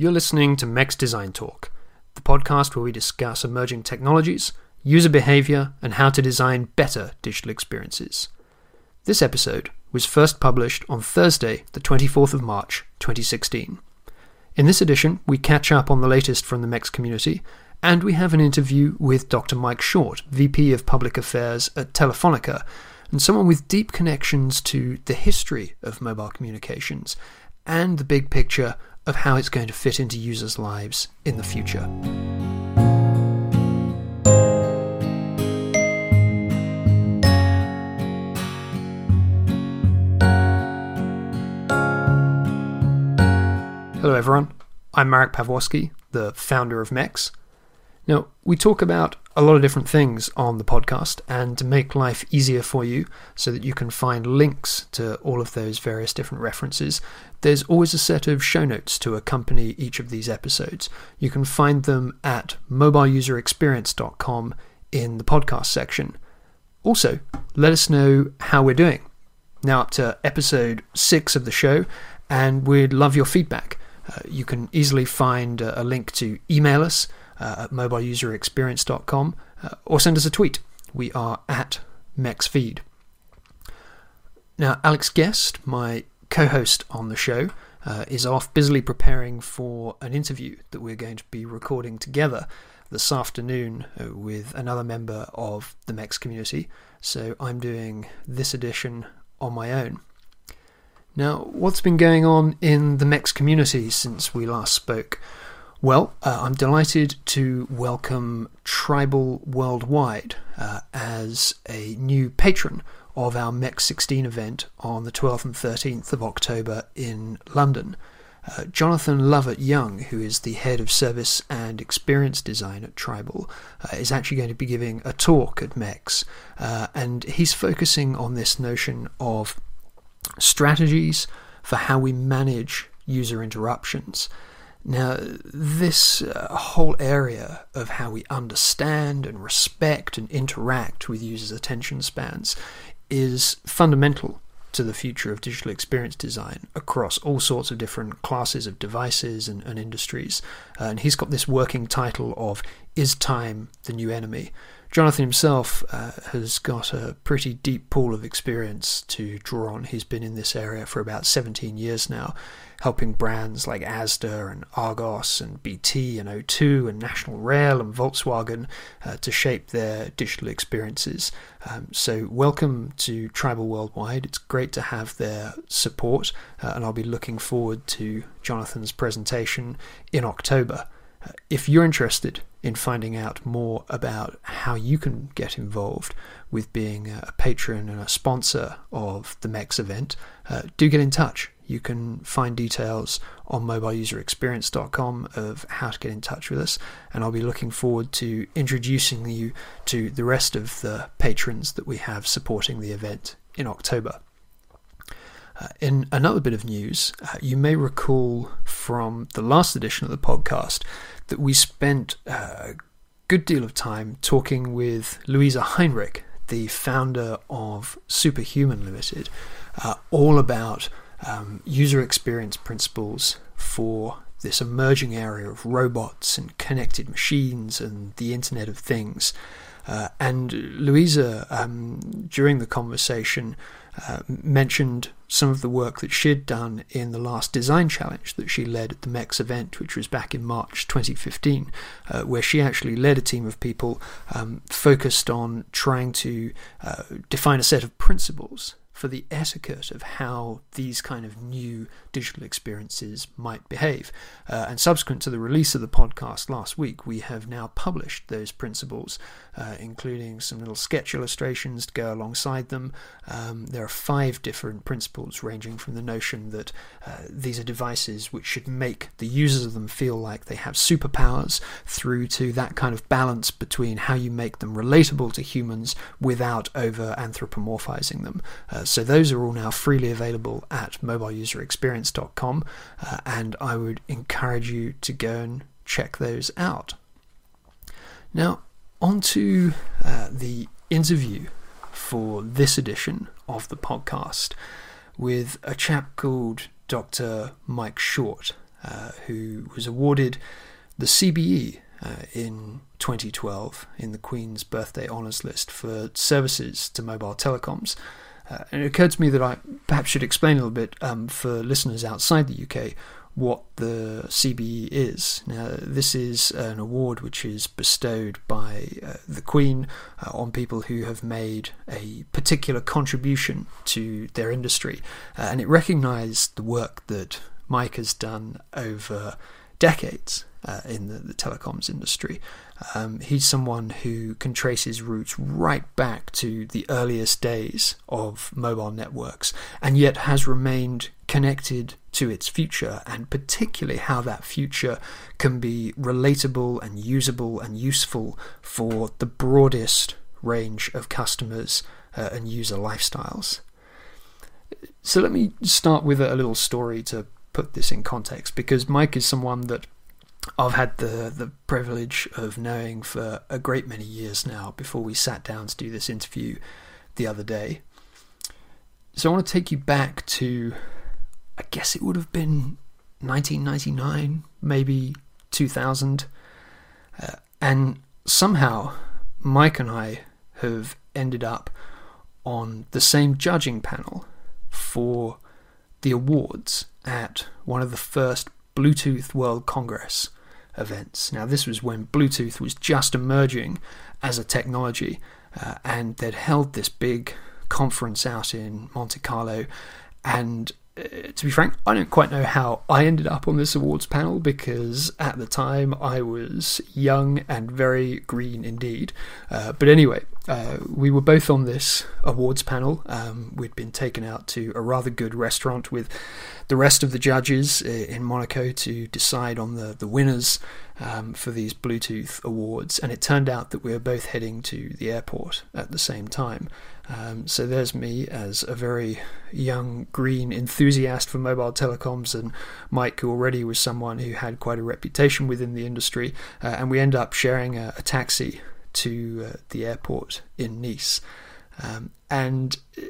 You're listening to MEX Design Talk, the podcast where we discuss emerging technologies, user behavior, and how to design better digital experiences. This episode was first published on Thursday, the 24th of March, 2016. In this edition, we catch up on the latest from the MEX community, and we have an interview with Dr. Mike Short, VP of Public Affairs at Telefonica, and someone with deep connections to the history of mobile communications and the big picture of how it's going to fit into users' lives in the future. Hello, everyone. I'm Marek Pawłowski, the founder of MEX. Now, we talk about a lot of different things on the podcast, and to make life easier for you so that you can find links to all of those various different references, there's always a set of show notes to accompany each of these episodes. You can find them at mobileuserexperience.com in the podcast section. Also, let us know how we're doing. Now, up to episode six of the show, and we'd love your feedback. Uh, you can easily find a link to email us uh, at mobileuserexperience.com uh, or send us a tweet. We are at MEXFeed. Now, Alex Guest, my co host on the show, uh, is off busily preparing for an interview that we're going to be recording together this afternoon uh, with another member of the MEX community. So I'm doing this edition on my own. Now, what's been going on in the MEX community since we last spoke? Well, uh, I'm delighted to welcome Tribal Worldwide uh, as a new patron of our MEX 16 event on the 12th and 13th of October in London. Uh, Jonathan Lovatt Young, who is the head of service and experience design at Tribal, uh, is actually going to be giving a talk at MEX, uh, and he's focusing on this notion of strategies for how we manage user interruptions. Now, this uh, whole area of how we understand and respect and interact with users' attention spans is fundamental to the future of digital experience design across all sorts of different classes of devices and, and industries. Uh, and he's got this working title of Is Time the New Enemy? Jonathan himself uh, has got a pretty deep pool of experience to draw on. He's been in this area for about 17 years now, helping brands like Asda and Argos and BT and O2 and National Rail and Volkswagen uh, to shape their digital experiences. Um, so, welcome to Tribal Worldwide. It's great to have their support, uh, and I'll be looking forward to Jonathan's presentation in October. Uh, if you're interested in finding out more about how you can get involved with being a patron and a sponsor of the MEX event, uh, do get in touch. You can find details on mobileuserexperience.com of how to get in touch with us, and I'll be looking forward to introducing you to the rest of the patrons that we have supporting the event in October. Uh, in another bit of news, uh, you may recall from the last edition of the podcast that we spent a good deal of time talking with Louisa Heinrich, the founder of Superhuman Limited, uh, all about um, user experience principles for this emerging area of robots and connected machines and the Internet of Things. Uh, and Louisa, um, during the conversation, uh, mentioned some of the work that she'd done in the last design challenge that she led at the MEX event, which was back in March 2015, uh, where she actually led a team of people um, focused on trying to uh, define a set of principles for the etiquette of how these kind of new digital experiences might behave. Uh, and subsequent to the release of the podcast last week, we have now published those principles, uh, including some little sketch illustrations to go alongside them. Um, there are five different principles, ranging from the notion that uh, these are devices which should make the users of them feel like they have superpowers, through to that kind of balance between how you make them relatable to humans without over anthropomorphizing them. Uh, so those are all now freely available at mobileuserexperience.com, uh, and I would encourage you to go and check those out. Now, on to uh, the interview for this edition of the podcast with a chap called Dr. Mike Short. uh, who was awarded the CBE uh, in 2012 in the Queen's Birthday Honours List for services to mobile telecoms. Uh, and it occurred to me that I perhaps should explain a little bit um, for listeners outside the UK what the CBE is. Now, this is an award which is bestowed by uh, the Queen uh, on people who have made a particular contribution to their industry, uh, and it recognised the work that Mike has done over decades uh, in the, the, telecoms industry. Um, he's someone who can trace his roots right back to the earliest days of mobile networks and yet has remained connected to its future and particularly how that future can be relatable and usable and useful for the broadest range of customers uh, and user lifestyles. So let me start with a little story to put this in context because Mike is someone that I've had the, the privilege of knowing for a great many years now before we sat down to do this interview the other day. So I want to take you back to I guess it would have been 1999, maybe 2000. Uh, and somehow Mike and I have ended up on the same judging panel for the awards at one of the first Bluetooth World Congress events. Now, this was when Bluetooth was just emerging as a technology, uh, and they'd held this big conference out in Monte Carlo, and to be frank, I don't quite know how I ended up on this awards panel because at the time I was young and very green indeed. Uh, but anyway, uh, we were both on this awards panel. Um, we'd been taken out to a rather good restaurant with the rest of the judges uh, in Monaco to decide on the, the winners um, for these Bluetooth awards. And it turned out that we were both heading to the airport at the same time. Um, so there's me as a very young green enthusiast for mobile telecoms, and Mike, who already was someone who had quite a reputation within the industry. Uh, and we end up sharing a, a taxi to uh, the airport in Nice. Um, and uh,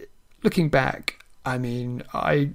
looking back, I mean, I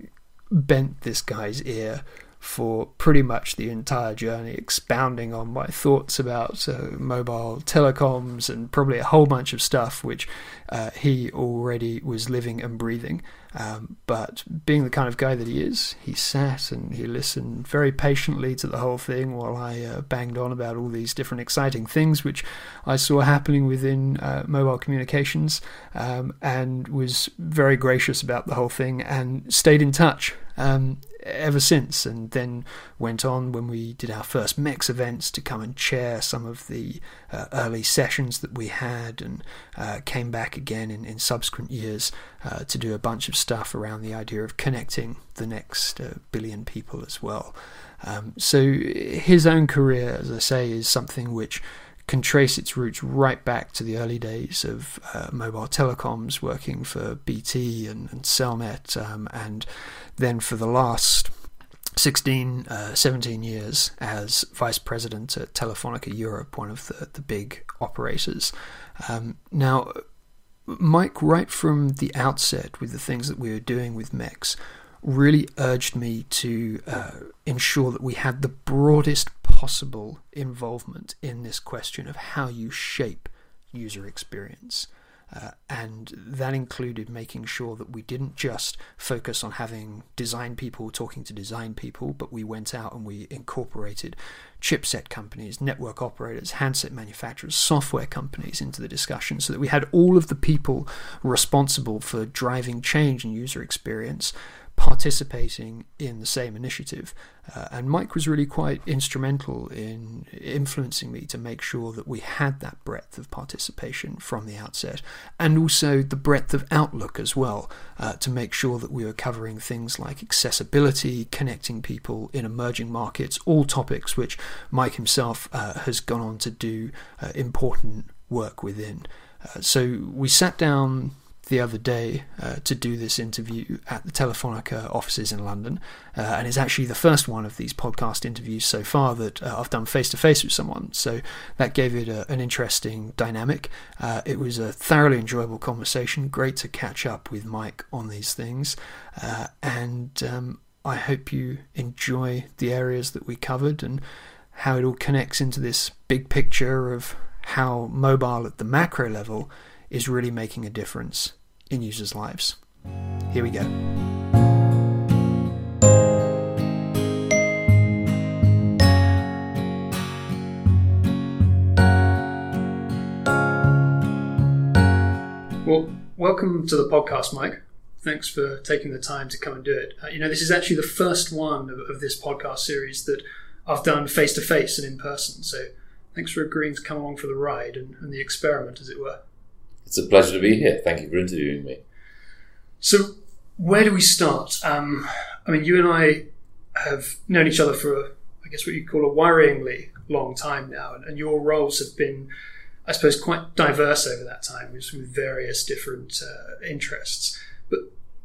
bent this guy's ear for pretty much the entire journey, expounding on my thoughts about uh, mobile telecoms and probably a whole bunch of stuff which uh, he already was living and breathing. Um, but being the kind of guy that he is, he sat and he listened very patiently to the whole thing while I uh, banged on about all these different exciting things which I saw happening within uh, mobile communications um, and was very gracious about the whole thing and stayed in touch. Um, ever since, and then went on when we did our first MEX events to come and chair some of the uh, early sessions that we had, and uh, came back again in, in subsequent years uh, to do a bunch of stuff around the idea of connecting the next uh, billion people as well. Um, so his own career, as I say, is something which can trace its roots right back to the early days of uh, mobile telecoms, working for BT and, and Cellnet, um, and then for the last 16, uh, 17 years as vice president at Telefonica Europe, one of the, the big operators. Um, now, Mike, right from the outset, with the things that we were doing with MEX, really urged me to uh, ensure that we had the broadest possible involvement in this question of how you shape user experience. Uh, and that included making sure that we didn't just focus on having design people talking to design people, but we went out and we incorporated chipset companies, network operators, handset manufacturers, software companies into the discussion so that we had all of the people responsible for driving change in user experience participating in the same initiative. Uh, and Mike was really quite instrumental in influencing me to make sure that we had that breadth of participation from the outset, and also the breadth of outlook as well, uh, to make sure that we were covering things like accessibility, connecting people in emerging markets, all topics which Mike himself uh, has gone on to do uh, important work within. Uh, so we sat down the other day uh, to do this interview at the Telefonica offices in London, uh, and it's actually the first one of these podcast interviews so far that uh, I've done face to face with someone. So that gave it a, an interesting dynamic. Uh, it was a thoroughly enjoyable conversation. Great to catch up with Mike on these things, uh, and um, I hope you enjoy the areas that we covered and how it all connects into this big picture of how mobile at the macro level is really making a difference in users' lives. Here we go. Well, welcome to the podcast, Mike. Thanks for taking the time to come and do it. Uh, you know, this is actually the first one of, of this podcast series that I've done face to face and in person. So thanks for agreeing to come along for the ride and, and the experiment, as it were. It's a pleasure to be here. Thank you for interviewing me. So, where do we start? Um, I mean, you and I have known each other for, I guess, what you call a worryingly long time now, and, and your roles have been, I suppose, quite diverse over that time, with, various different uh, interests. But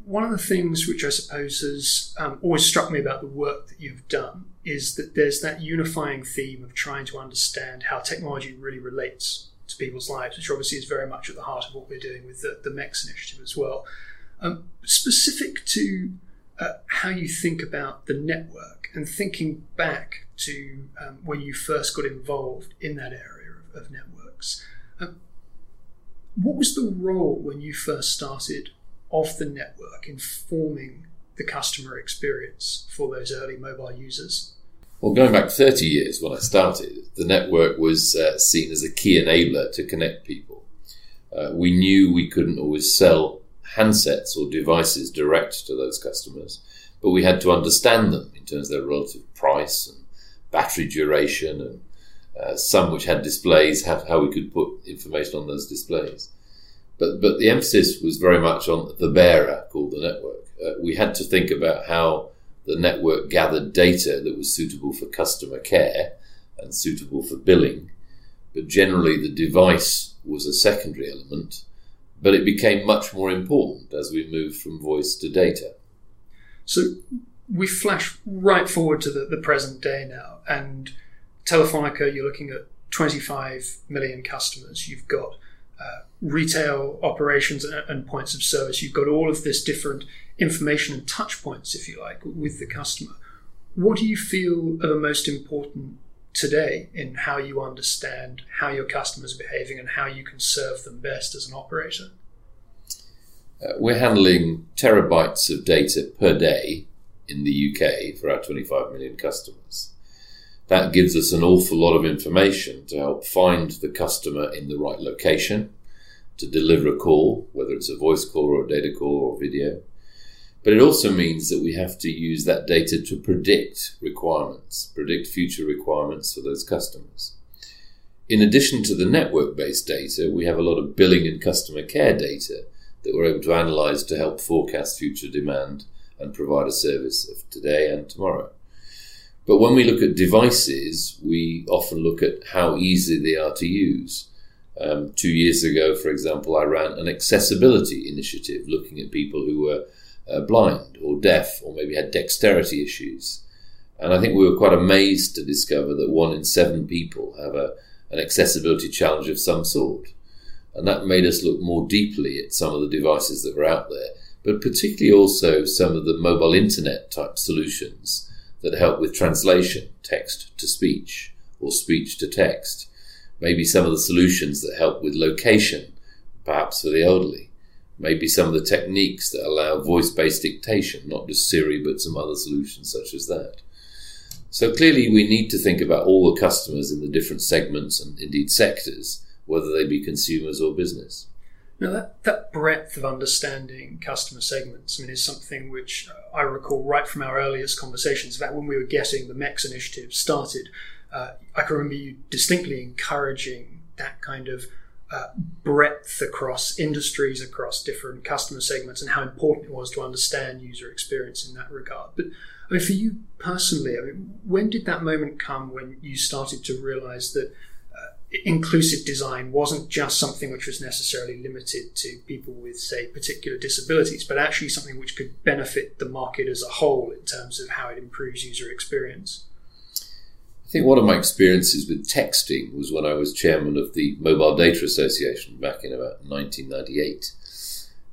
one of the things which I suppose has um, always struck me about the work that you've done is that there's that unifying theme of trying to understand how technology really relates to people's lives, which obviously is very much at the heart of what we're doing with the, the MEX initiative as well. Um, specific to uh, how you think about the network and thinking back to um, when you first got involved in that area of, of networks, um, what was the role when you first started of the network in forming the customer experience for those early mobile users? Well, going back 30 years when I started, the network was uh, seen as a key enabler to connect people. Uh, we knew we couldn't always sell handsets or devices direct to those customers, but we had to understand them in terms of their relative price and battery duration and uh, some which had displays, how, how we could put information on those displays. But, but the emphasis was very much on the bearer called the network. Uh, we had to think about how the network gathered data that was suitable for customer care and suitable for billing. But generally, the device was a secondary element, but it became much more important as we moved from voice to data. So we flash right forward to the, the present day now, and Telefonica, you're looking at 25 million customers. You've got uh, retail operations and, and, points of service. You've got all of this different information and touch points, if you like, with the customer. What do you feel are the most important today in how you understand how your customers are behaving and how you can serve them best as an operator? Uh, we're handling terabytes of data per day in the UK for our 25 million customers. That gives us an awful lot of information to help find the customer in the right location, to deliver a call, whether it's a voice call or a data call or video. But it also means that we have to use that data to predict requirements, predict future requirements for those customers. In addition to the network based data, we have a lot of billing and customer care data that we're able to analyze to help forecast future demand and provide a service of today and tomorrow. But when we look at devices, we often look at how easy they are to use. Um, two years ago, for example, I ran an accessibility initiative looking at people who were uh, blind or deaf or maybe had dexterity issues. And I think we were quite amazed to discover that one in seven people have a, an accessibility challenge of some sort. And that made us look more deeply at some of the devices that were out there, but particularly also some of the mobile internet type solutions that help with translation, text to speech, or speech to text. Maybe some of the solutions that help with location, perhaps for the elderly. Maybe some of the techniques that allow voice based dictation, not just Siri, but some other solutions such as that. So clearly, we need to think about all the customers in the different segments and indeed sectors, whether they be consumers or business. Now, that, that breadth of understanding customer segments, I mean, is something which I recall right from our earliest conversations about when we were getting the MEX initiative started. Uh, I can remember you distinctly encouraging that kind of uh, breadth across industries, across different customer segments, and how important it was to understand user experience in that regard. But I mean, for you personally, I mean, when did that moment come when you started to realize that inclusive design wasn't just something which was necessarily limited to people with, say, particular disabilities, but actually something which could benefit the market as a whole in terms of how it improves user experience. I think one of my experiences with texting was when I was chairman of the Mobile Data Association back in about 1998.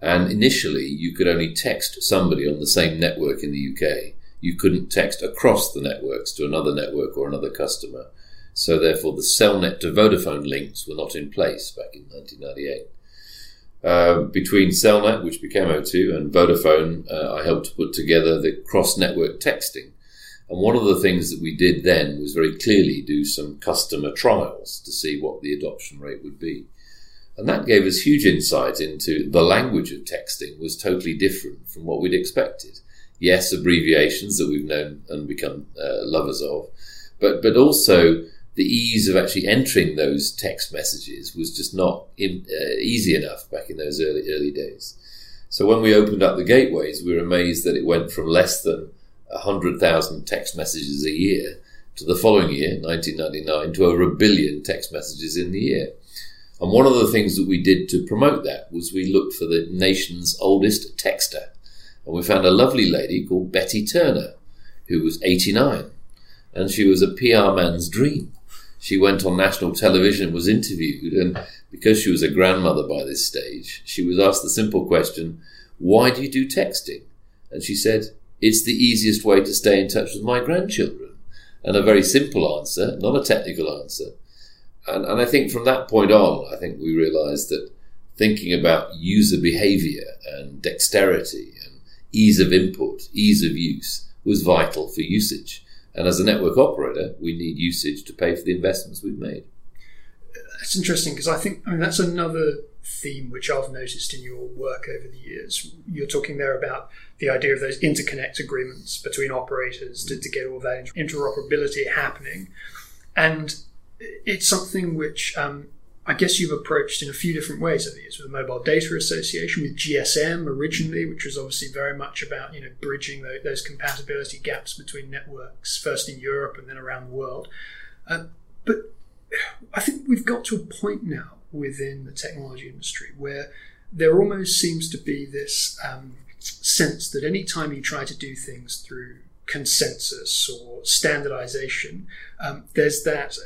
And initially, you could only text somebody on the same network in the UK you couldn't text across the networks to another network or another customer. So therefore, the Cellnet to Vodafone links were not in place back in 1998. Uh, between Cellnet, which became O2, and Vodafone, uh, I helped put together the cross-network texting. And one of the things that we did then was very clearly do some customer trials to see what the adoption rate would be. And that gave us huge insight into the language of texting was totally different from what we'd expected. Yes, abbreviations that we've known and become uh, lovers of, but, but also the ease of actually entering those text messages was just not in, uh, easy enough back in those early early days. So when we opened up the gateways, we were amazed that it went from less than hundred thousand text messages a year to the following year, 1999, to over a billion text messages in the year. And one of the things that we did to promote that was we looked for the nation's oldest texter. And we found a lovely lady called Betty Turner, who was 89. And she was a PR man's dream she went on national television, was interviewed, and because she was a grandmother by this stage, she was asked the simple question, Why do you do texting? And she said, It's the easiest way to stay in touch with my grandchildren. And a very simple answer, not a technical answer. And, and I think from that point on, I think we realized that thinking about user behavior and dexterity and ease of input, ease of use was vital for usage. And as a network operator, we need usage to pay for the investments we've made. That's interesting because I think I mean that's another theme which I've noticed in your work over the years. You're talking there about the idea of those interconnect agreements between operators to, to get all that interoperability happening, and it's something which um, I guess you've approached in a few different ways over the years with the Mobile Data Association, with GSM originally, which was obviously very much about you know bridging the, those compatibility gaps between networks, first in Europe and then around the world. Uh, but I think we've got to a point now within the technology industry where there almost seems to be this um, sense that any time you try to do things through consensus or standardization, um, there's that.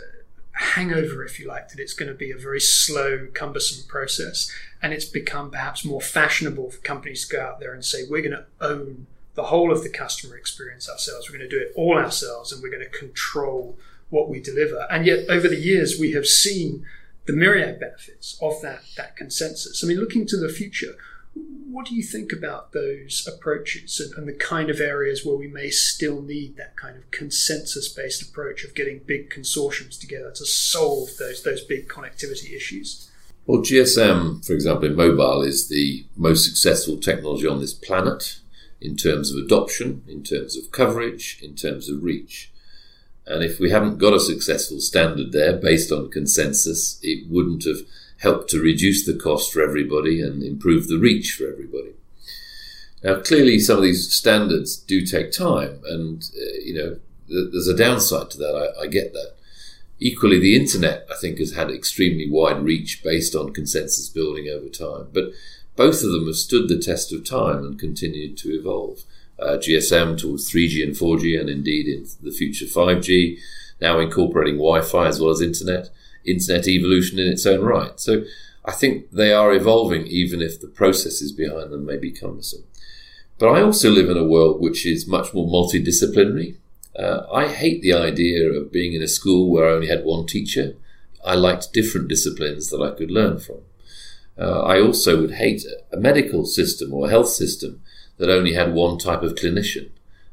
Hangover, if you like, that it's going to be a very slow, cumbersome process. And it's become perhaps more fashionable for companies to go out there and say, we're going to own the whole of the customer experience ourselves. We're going to do it all ourselves and we're going to control what we deliver. And yet, over the years, we have seen the myriad benefits of that, that consensus. I mean, looking to the future, what do you think about those approaches and, and, the kind of areas where we may still need that kind of consensus based approach of getting big consortiums together to solve those, those big connectivity issues? Well, GSM, for example, in mobile is the most successful technology on this planet in terms of adoption, in terms of coverage, in terms of reach. And if we haven't got a successful standard there based on consensus, it wouldn't have helped to reduce the cost for everybody and improve the reach for everybody. Now, clearly, some of these standards do take time, and uh, you know th- there's a downside to that. I, I, get that. Equally, the internet I think has had extremely wide reach based on consensus building over time, but both of them have stood the test of time and continued to evolve. Uh, GSM towards 3G and 4G, and indeed in the future 5G, now incorporating Wi-Fi as well as internet internet evolution in its own right. So I think they are evolving, even if the processes behind them may be cumbersome. But I also live in a world which is much more multidisciplinary. Uh, I hate the idea of being in a school where I only had one teacher. I liked different disciplines that I could learn from. Uh, I also would hate a medical system or a health system that only had one type of clinician.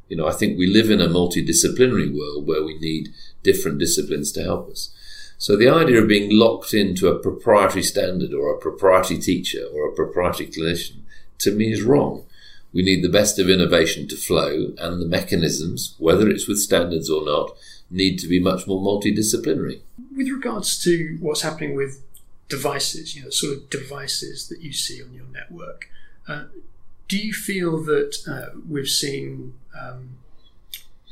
You know, I think we live in a multidisciplinary world where we need different disciplines to help us. So the idea of being locked into a proprietary standard or a proprietary teacher or a proprietary clinician to me is wrong. We need the best of innovation to flow, and the mechanisms, whether it's with standards or not, need to be much more multidisciplinary. With regards to what's happening with devices, you know, sort of devices that you see on your network, uh, do you feel that uh, we've seen um,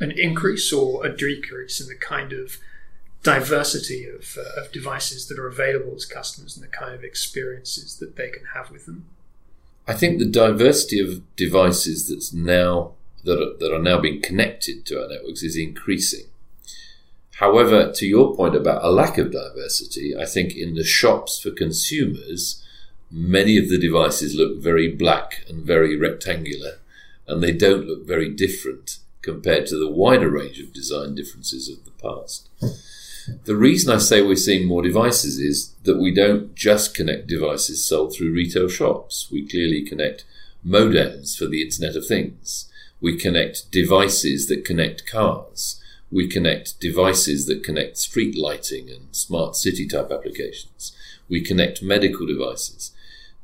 an increase or a decrease in the kind of diversity of, uh, of devices that are available to customers and the kind of experiences that they can have with them? I think the diversity of devices that's now that are, that are now being connected to our networks is increasing. However, to your point about a lack of diversity, I think in the shops for consumers, many of the devices look very black and very rectangular, and they don't look very different compared to the wider range of design differences of the past. The reason I say we're seeing more devices is that we don't just connect devices sold through retail shops. We clearly connect modems for the Internet of Things. We connect devices that connect cars. We connect devices that connect street lighting and smart city type applications. We connect medical devices.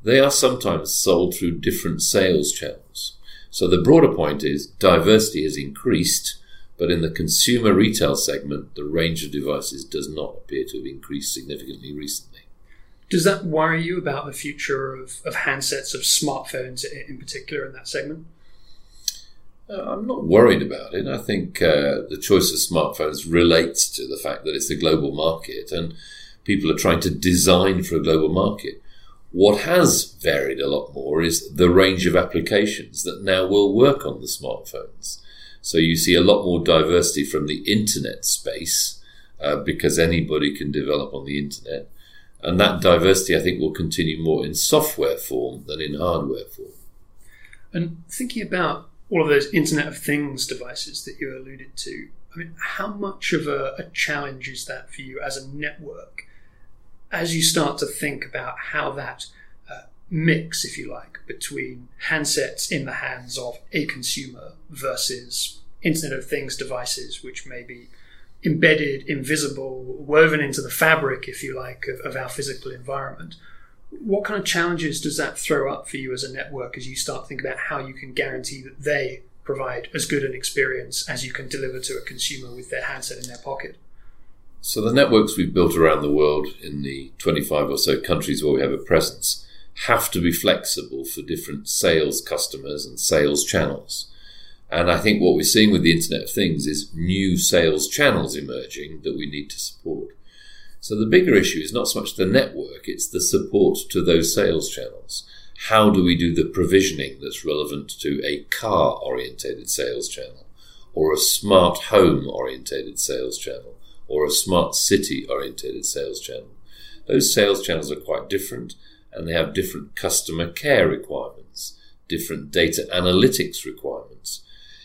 They are sometimes sold through different sales channels. So the broader point is diversity has increased, but in the consumer retail segment, the range of devices does not appear to have increased significantly recently. Does that worry you about the future of, of handsets, of smartphones in particular in that segment? Uh, I'm not worried about it. I think uh, the choice of smartphones relates to the fact that it's a global market and people are trying to design for a global market. What has varied a lot more is the range of applications that now will work on the smartphones. So you see a lot more diversity from the internet space uh, because anybody can develop on the internet. And that diversity, I think, will continue more in software form than in hardware form. And thinking about all of those Internet of Things devices that you alluded to, I mean, how much of a, a challenge is that for you as a network as you start to think about how that uh, mix, if you like, between handsets in the hands of a consumer versus Internet of Things devices, which may be embedded, invisible, woven into the fabric, if you like, of, of our physical environment. What kind of challenges does that throw up for you as a network as you start thinking about how you can guarantee that they provide as good an experience as you can deliver to a consumer with their handset in their pocket? So the networks we've built around the world in the 25 or so countries where we have a presence have to be flexible for different sales customers and sales channels. And I think what we're seeing with the Internet of Things is new sales channels emerging that we need to support. So the bigger issue is not so much the network, it's the support to those sales channels. How do we do the provisioning that's relevant to a car orientated sales channel or a smart home orientated sales channel or a smart city oriented sales channel. Those sales channels are quite different and they have different customer care requirements, different data analytics requirements.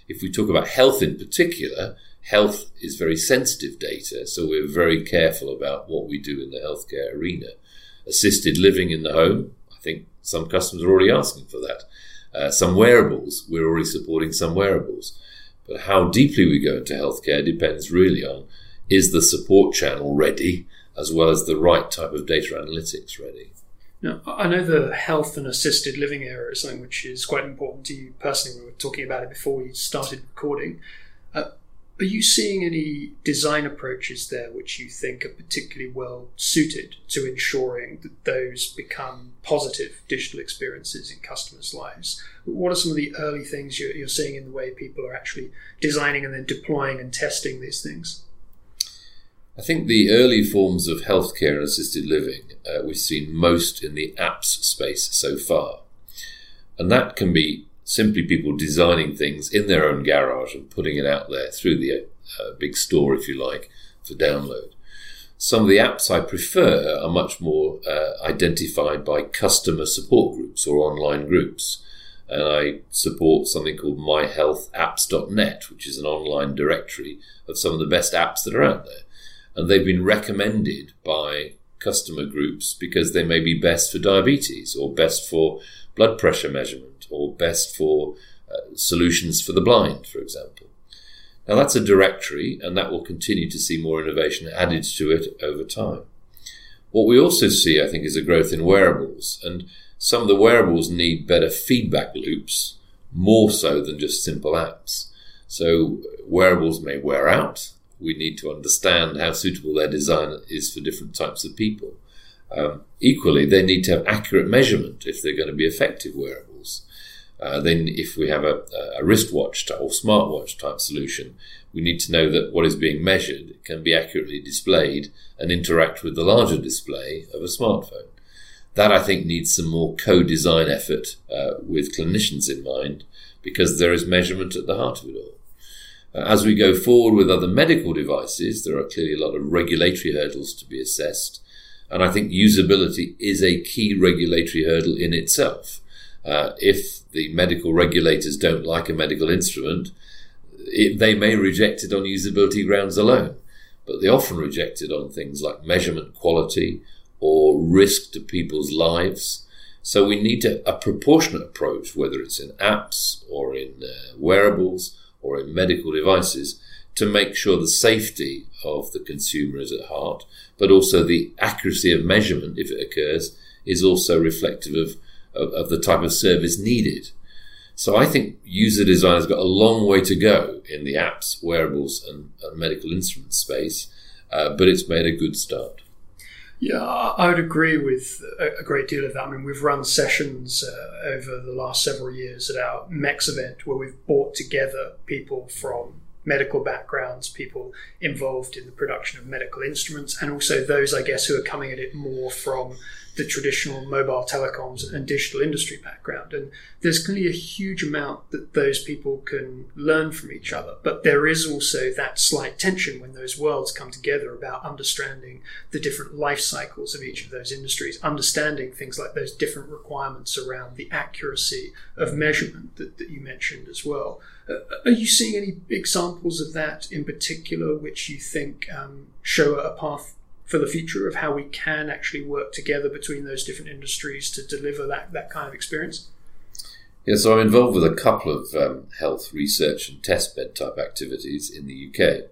If we talk about health in particular, health is very sensitive data, so we're very careful about what we do in the healthcare arena. Assisted living in the home, I think some customers are already asking for that. Uh, some wearables, we're already supporting some wearables. But how deeply we go into healthcare depends really on is the support channel ready as well as the right type of data analytics ready? Now, I know the health and assisted living area is something which is quite important to you personally. We were talking about it before we started recording. Uh, are you seeing any design approaches there which you think are particularly well suited to ensuring that those become positive digital experiences in customers' lives? What are some of the early things you're, you're seeing in the way people are actually designing and then deploying and testing these things? I think the early forms of healthcare and assisted living uh, we've seen most in the apps space so far. And that can be simply people designing things in their own garage and putting it out there through the uh, big store, if you like, for download. Some of the apps I prefer are much more uh, identified by customer support groups or online groups. And I support something called myhealthapps.net, which is an online directory of some of the best apps that are out there and they've been recommended by customer groups because they may be best for diabetes or best for blood pressure measurement or best for uh, solutions for the blind, for example. Now that's a directory and that will continue to see more innovation added to it over time. What we also see, I think, is a growth in wearables and some of the wearables need better feedback loops more so than just simple apps. So wearables may wear out we need to understand how suitable their design is for different types of people. Um, equally, they need to have accurate measurement if they're going to be effective wearables. Uh, then, if we have a, a wristwatch or smartwatch type solution, we need to know that what is being measured can be accurately displayed and interact with the larger display of a smartphone. That I think needs some more co-design effort uh, with clinicians in mind, because there is measurement at the heart of it all. As we go forward with other medical devices, there are clearly a lot of regulatory hurdles to be assessed. And I think usability is a key regulatory hurdle in itself. Uh, if the medical regulators don't like a medical instrument, it, they may reject it on usability grounds alone, but they often reject it on things like measurement quality or risk to people's lives. So we need to, a proportionate approach, whether it's in apps or in uh, wearables or in medical devices, to make sure the safety of the consumer is at heart, but also the accuracy of measurement, if it occurs, is also reflective of, of, of the type of service needed. So I think user design has got a long way to go in the apps, wearables, and, and medical instrument space, uh, but it's made a good start. Yeah, I would agree with a great deal of that. I mean, we've run sessions uh, over the last several years at our MEX event where we've brought together people from medical backgrounds, people involved in the production of medical instruments, and also those, I guess, who are coming at it more from the traditional mobile telecoms and digital industry background. And there's clearly a huge amount that those people can learn from each other. But there is also that slight tension when those worlds come together about understanding the different life cycles of each of those industries, understanding things like those different requirements around the accuracy of measurement that, that you mentioned as well. Are you seeing any examples of that in particular which you think um, show a path for the future of how we can actually work together between those different industries to deliver that, that kind of experience? Yeah, so I'm involved with a couple of um, health research and testbed type activities in the UK.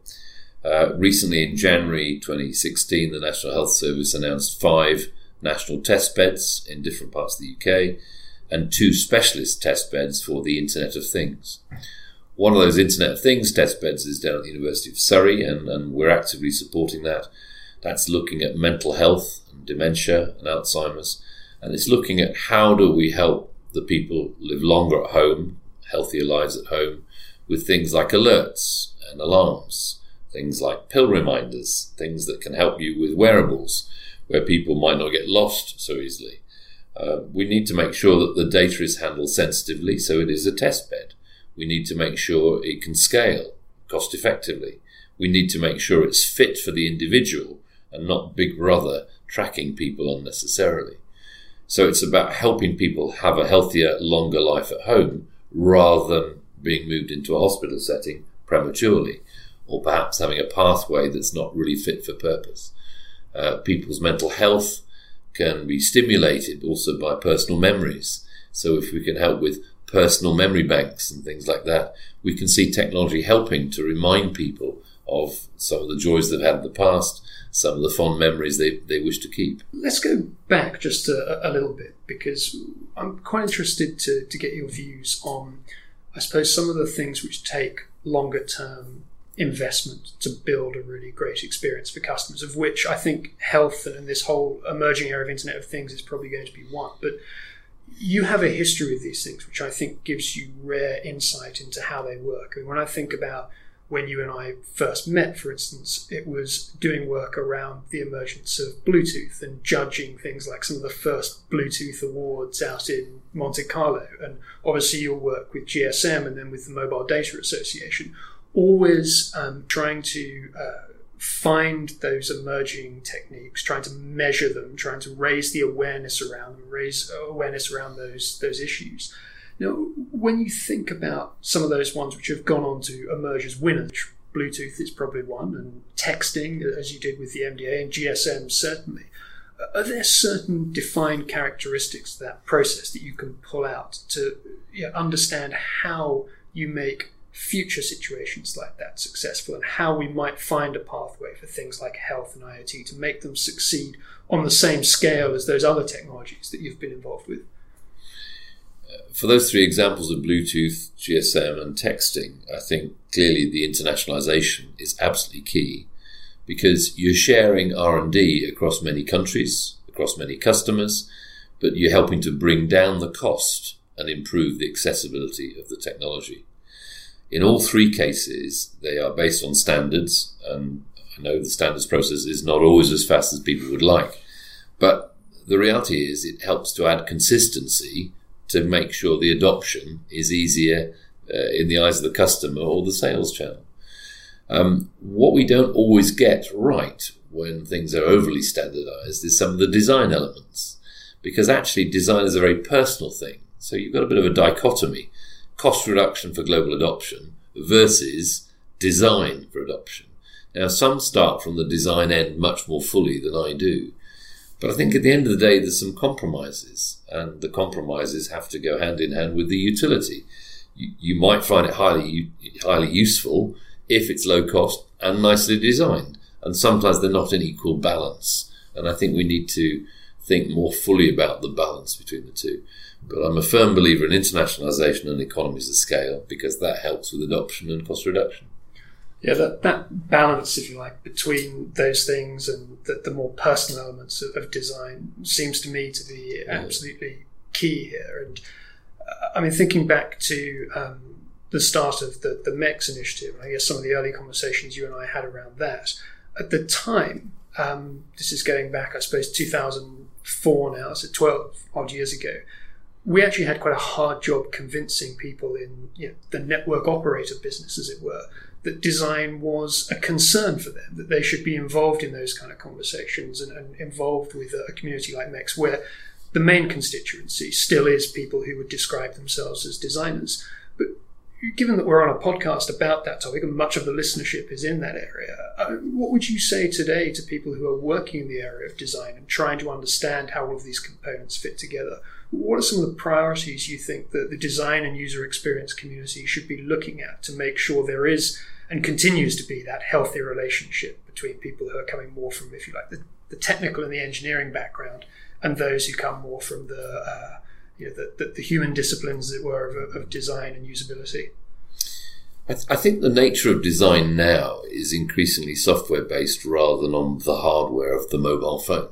Uh, recently, in January 2016, the National Health Service announced five national test beds in different parts of the UK and two specialist test beds for the Internet of Things. One of those Internet of Things test beds is down at the University of Surrey, and, and we're actively supporting that. That's looking at mental health and dementia and Alzheimer's. And it's looking at how do we help the people live longer at home, healthier lives at home, with things like alerts and alarms, things like pill reminders, things that can help you with wearables, where people might not get lost so easily. Uh, we need to make sure that the data is handled sensitively, so it is a test bed. We need to make sure it can scale cost effectively. We need to make sure it's fit for the individual and not Big Brother tracking people unnecessarily. So it's about helping people have a healthier, longer life at home rather than being moved into a hospital setting prematurely, or perhaps having a pathway that's not really fit for purpose. Uh, people's mental health can be stimulated also by personal memories. So if we can help with personal memory banks and things like that, we can see technology helping to remind people of some of the joys they've had in the past some of the fond memories they, they wish to keep. Let's go back just a, a little bit because I'm quite interested to, to get your views on, I suppose, some of the things which take longer term investment to build a really great experience for customers, of which I think health and this whole emerging area of Internet of Things is probably going to be one. But you have a history of these things, which I think gives you rare insight into how they work. Mean, when I think about when you and I first met, for instance, it was doing work around the emergence of Bluetooth and judging things like some of the first Bluetooth awards out in Monte Carlo. And obviously, your work with GSM and then with the Mobile Data Association, always um, trying to uh, find those emerging techniques, trying to measure them, trying to raise the awareness around them, raise awareness around those those issues. Now, when you think about some of those ones which have gone on to emerge as winners, Bluetooth is probably one, and texting, as you did with the MDA, and GSM certainly. Are there certain defined characteristics to that process that you can pull out to you know, understand how you make future situations like that successful and how we might find a pathway for things like health and IoT to make them succeed on the same scale as those other technologies that you've been involved with? Uh, for those three examples of Bluetooth, GSM, and texting, I think clearly the internationalization is absolutely key because you're sharing R&D across many countries, across many customers, but you're helping to bring down the cost and improve the accessibility of the technology. In all three cases, they are based on standards, and I know the standards process is not always as fast as people would like, but the reality is it helps to add consistency to make sure the adoption is easier uh, in the eyes of the customer or the sales channel. Um, what we don't always get right when things are overly standardized is some of the design elements, because actually design is a very personal thing. So you've got a bit of a dichotomy cost reduction for global adoption versus design for adoption. Now, some start from the design end much more fully than I do. But I think at the end of the day, there's some compromises, and the compromises have to go hand in hand with the utility. You, you might find it highly, highly useful if it's low cost and nicely designed, and sometimes they're not in equal balance. And I think we need to think more fully about the balance between the two. But I'm a firm believer in internationalization and economies of scale because that helps with adoption and cost reduction. Yeah, that, that balance, if you like, between those things and the, the more personal elements of, of, design seems to me to be absolutely key here. And uh, I mean, thinking back to um, the start of the, the MEX initiative, I guess some of the early conversations you and I had around that, at the time, um, this is going back, I suppose, 2004 now, so 12 odd years ago we actually had quite a hard job convincing people in you know, the network operator business, as it were, that design was a concern for them, that they should be involved in those kind of conversations and, and involved with a, community like MEX, where the main constituency still is people who would describe themselves as designers. But given that we're on a podcast about that topic and much of the listenership is in that area, uh, what would you say today to people who are working in the area of design and trying to understand how all of these components fit together? What are some of the priorities you think that the design and user experience community should be looking at to make sure there is and continues to be that healthy relationship between people who are coming more from, if you like, the, the technical and the engineering background and those who come more from the, uh, you know, the, the, the, human disciplines, it were, of, of design and usability? I, th- I, think the nature of design now is increasingly software based rather than on the hardware of the mobile phone.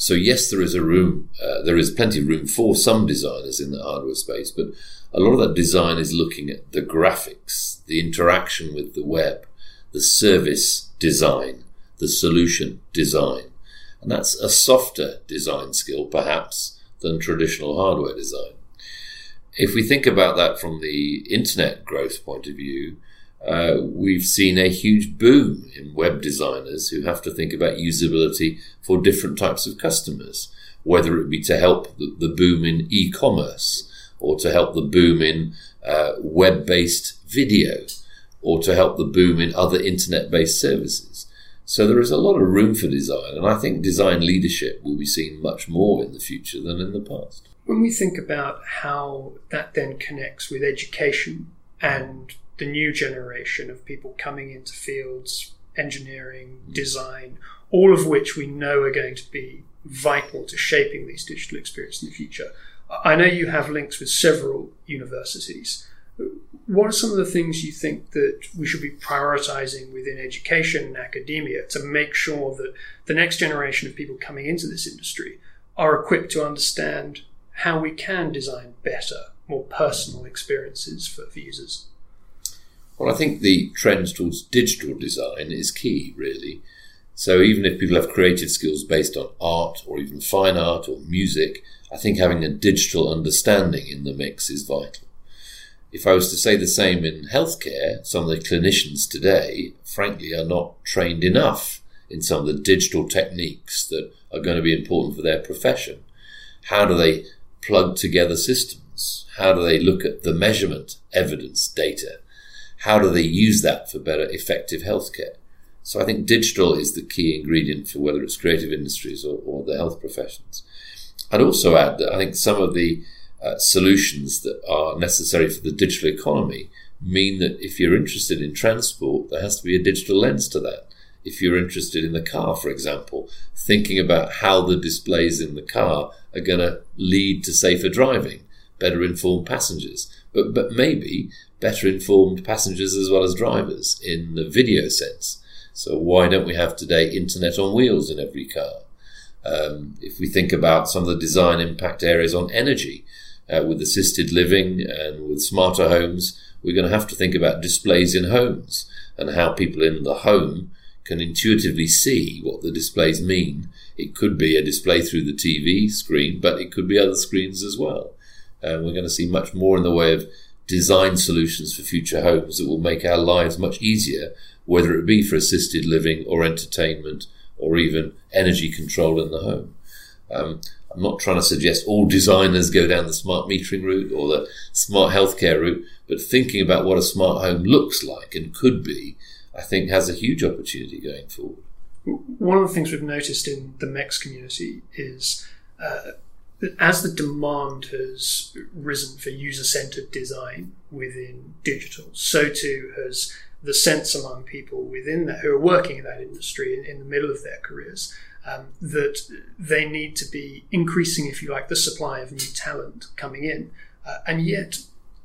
So yes, there is a room, uh, there is plenty of room for some designers in the hardware space, but a lot of that design is looking at the graphics, the interaction with the web, the service design, the solution design. And that's a softer design skill, perhaps, than traditional hardware design. If we think about that from the internet growth point of view, uh, we've seen a huge boom in web designers who have to think about usability for different types of customers, whether it be to help the, the boom in e commerce or to help the boom in uh, web based video or to help the boom in other internet based services. So there is a lot of room for design, and I think design leadership will be seen much more in the future than in the past. When we think about how that then connects with education and the new generation of people coming into fields, engineering, design, all of which we know are going to be vital to shaping these digital experiences in the future. I know you have links with several universities. What are some of the things you think that we should be prioritizing within education and academia to make sure that the next generation of people coming into this industry are equipped to understand how we can design better, more personal experiences for, for users? Well, I think the trend towards digital design is key, really. So even if people have creative skills based on art or even fine art or music, I think having a digital understanding in the mix is vital. If I was to say the same in healthcare, some of the clinicians today, frankly, are not trained enough in some of the digital techniques that are going to be important for their profession. How do they plug together systems? How do they look at the measurement evidence data? How do they use that for better effective healthcare? So I think digital is the key ingredient for whether it's creative industries or, or the health professions. I'd also add that I think some of the uh, solutions that are necessary for the digital economy mean that if you're interested in transport, there has to be a digital lens to that. If you're interested in the car, for example, thinking about how the displays in the car are going to lead to safer driving, better informed passengers. But, but maybe better informed passengers as well as drivers in the video sense. So why don't we have today internet on wheels in every car? Um, if we think about some of the design impact areas on energy, uh, with assisted living and with smarter homes, we're going to have to think about displays in homes and how people in the home can intuitively see what the displays mean. It could be a display through the TV screen, but it could be other screens as well. And we're going to see much more in the way of design solutions for future homes that will make our lives much easier, whether it be for assisted living or entertainment or even energy control in the home. Um, I'm not trying to suggest all designers go down the smart metering route or the smart healthcare route, but thinking about what a smart home looks like and could be, I think has a huge opportunity going forward. One of the things we've noticed in the MEX community is uh, as the demand has risen for user centered design within digital, so too has the sense among people within that who are working in that industry in, in the middle of their careers um, that they need to be increasing, if you like, the supply of new talent coming in. Uh, and yet,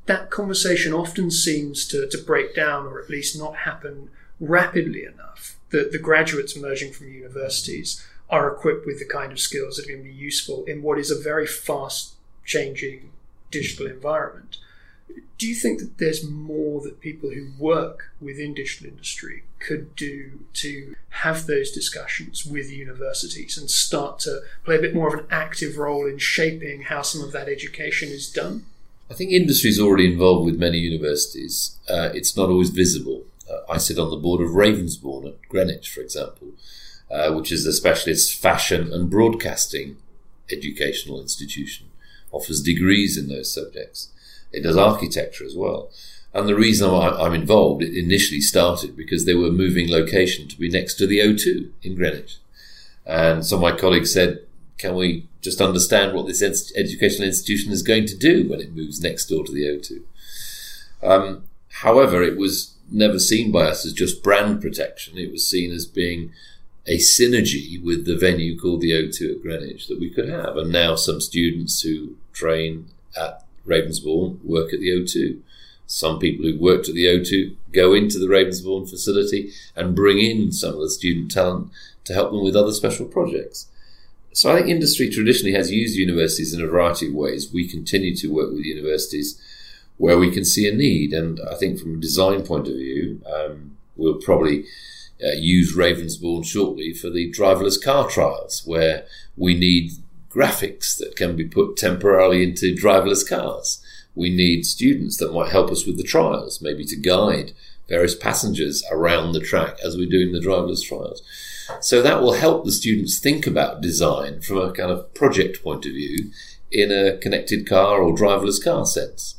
that conversation often seems to, to break down or at least not happen rapidly enough. That the graduates emerging from universities are equipped with the kind of skills that are going to be useful in what is a very fast changing digital environment do you think that there's more that people who work within digital industry could do to have those discussions with universities and start to play a bit more of an active role in shaping how some of that education is done? I think industry is already involved with many universities. Uh, it's not always visible. Uh, I sit on the board of Ravensbourne at Greenwich, for example, uh, which is a specialist fashion and broadcasting educational institution, offers degrees in those subjects. It does architecture as well. And the reason I'm involved, it initially started because they were moving location to be next to the O2 in Greenwich. And so my colleagues said, can we just understand what this educational institution is going to do when it moves next door to the O2? Um, however, it was never seen by us as just brand protection. It was seen as being a synergy with the venue called the O2 at Greenwich that we could have. And now some students who train at Ravensbourne work at the O2. Some people who worked at the O2 go into the Ravensbourne facility and bring in some of the student talent to help them with other special projects. So I think industry traditionally has used universities in a variety of ways. We continue to work with universities where we can see a need. And I think from a design point of view, um, we'll probably uh, use Ravensbourne shortly for the driverless car trials, where we need graphics that can be put temporarily into driverless cars. We need students that might help us with the trials, maybe to guide various passengers around the track as we're doing the driverless trials. So that will help the students think about design from a kind of project point of view in a connected car or driverless car sense.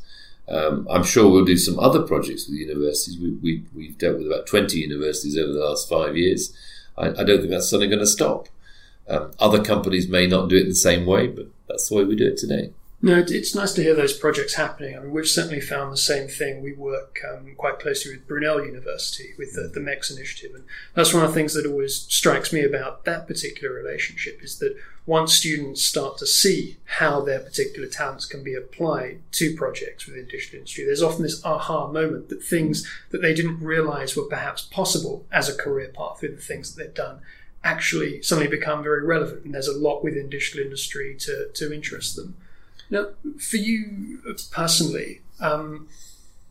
Um, I'm sure we'll do some other projects with universities. We, have we, dealt with about 20 universities over the last five years. I, I don't think that's suddenly going to stop. Um, other companies may not do it the same way, but that's the way we do it today. No, it's nice to hear those projects happening. I mean, we've certainly found the same thing. We work um, quite closely with Brunel University with the, the MEX initiative, and that's one of the things that always strikes me about that particular relationship is that once students start to see how their particular talents can be applied to projects within digital industry, there's often this aha moment that things that they didn't realize were perhaps possible as a career path through the things that they've done actually suddenly become very relevant, and there's a lot within digital industry to, to interest them. Now, for you personally, um,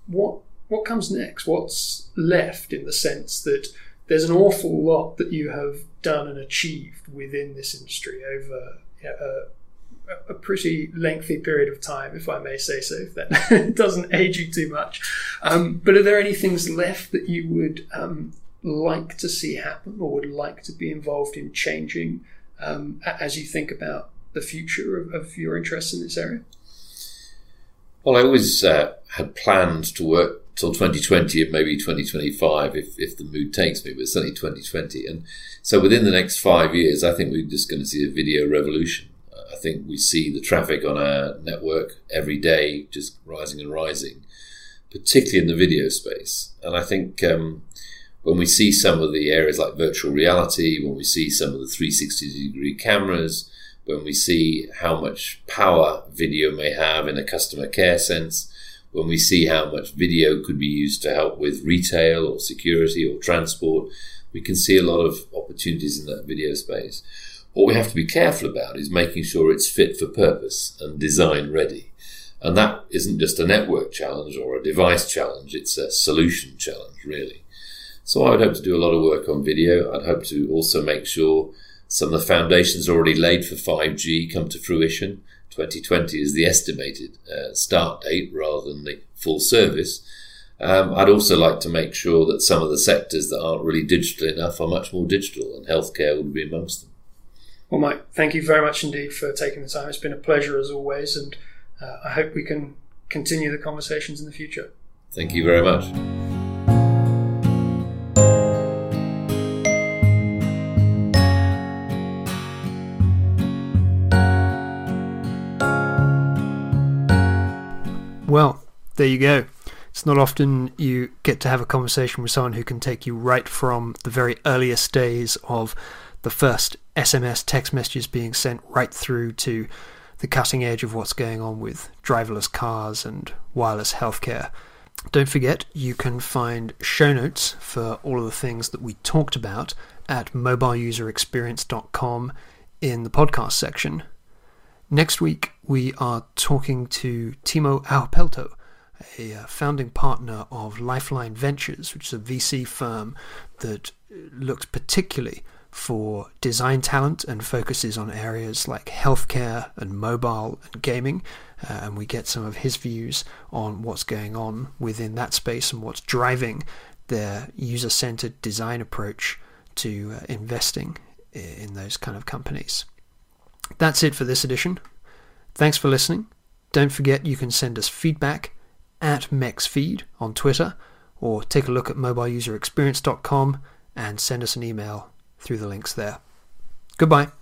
what what comes next? What's left in the sense that there's an awful lot that you have done and achieved within this industry over you know, a, a, pretty lengthy period of time, if I may say so. If that doesn't age you too much, um, but are there any things left that you would um, like to see happen or would like to be involved in changing um, as you think about the future of, of, your interest in this area? Well, I always uh, had planned to work till 2020 and maybe 2025 if, if the mood takes me, but certainly 2020. And so within the next five years, I think we're just going to see a video revolution. I think we see the traffic on our network every day just rising and rising, particularly in the video space. And I think um, when we see some of the areas like virtual reality, when we see some of the 360 degree cameras, when we see how much power video may have in a customer care sense, when we see how much video could be used to help with retail or security or transport, we can see a lot of opportunities in that video space. What we have to be careful about is making sure it's fit for purpose and design ready. And that isn't just a network challenge or a device challenge, it's a solution challenge, really. So I would hope to do a lot of work on video. I'd hope to also make sure some of the foundations already laid for 5G come to fruition. 2020 is the estimated uh, start date rather than the full service. Um, I'd also like to make sure that some of the sectors that aren't really digital enough are much more digital, and healthcare would be amongst them. Well, Mike, thank you very much indeed for taking the time. It's been a pleasure as always, and uh, I hope we can continue the conversations in the future. Thank you very much. There you go. It's not often you get to have a conversation with someone who can take you right from the very earliest days of the first SMS text messages being sent right through to the cutting edge of what's going on with driverless cars and wireless healthcare. Don't forget, you can find show notes for all of the things that we talked about at mobileuserexperience.com in the podcast section. Next week, we are talking to Timo Ahopelto, a uh, founding partner of Lifeline Ventures, which is a VC firm that looks particularly for design talent and focuses on areas like healthcare and mobile and gaming. Uh, and we get some of his views on what's going on within that space and what's driving their user centered design approach to uh, investing in those kind of companies. That's it for this edition. Thanks for listening. Don't forget you can send us feedback at MEXFeed on Twitter or take a look at mobileuserexperience.com and send us an email through the links there. Goodbye.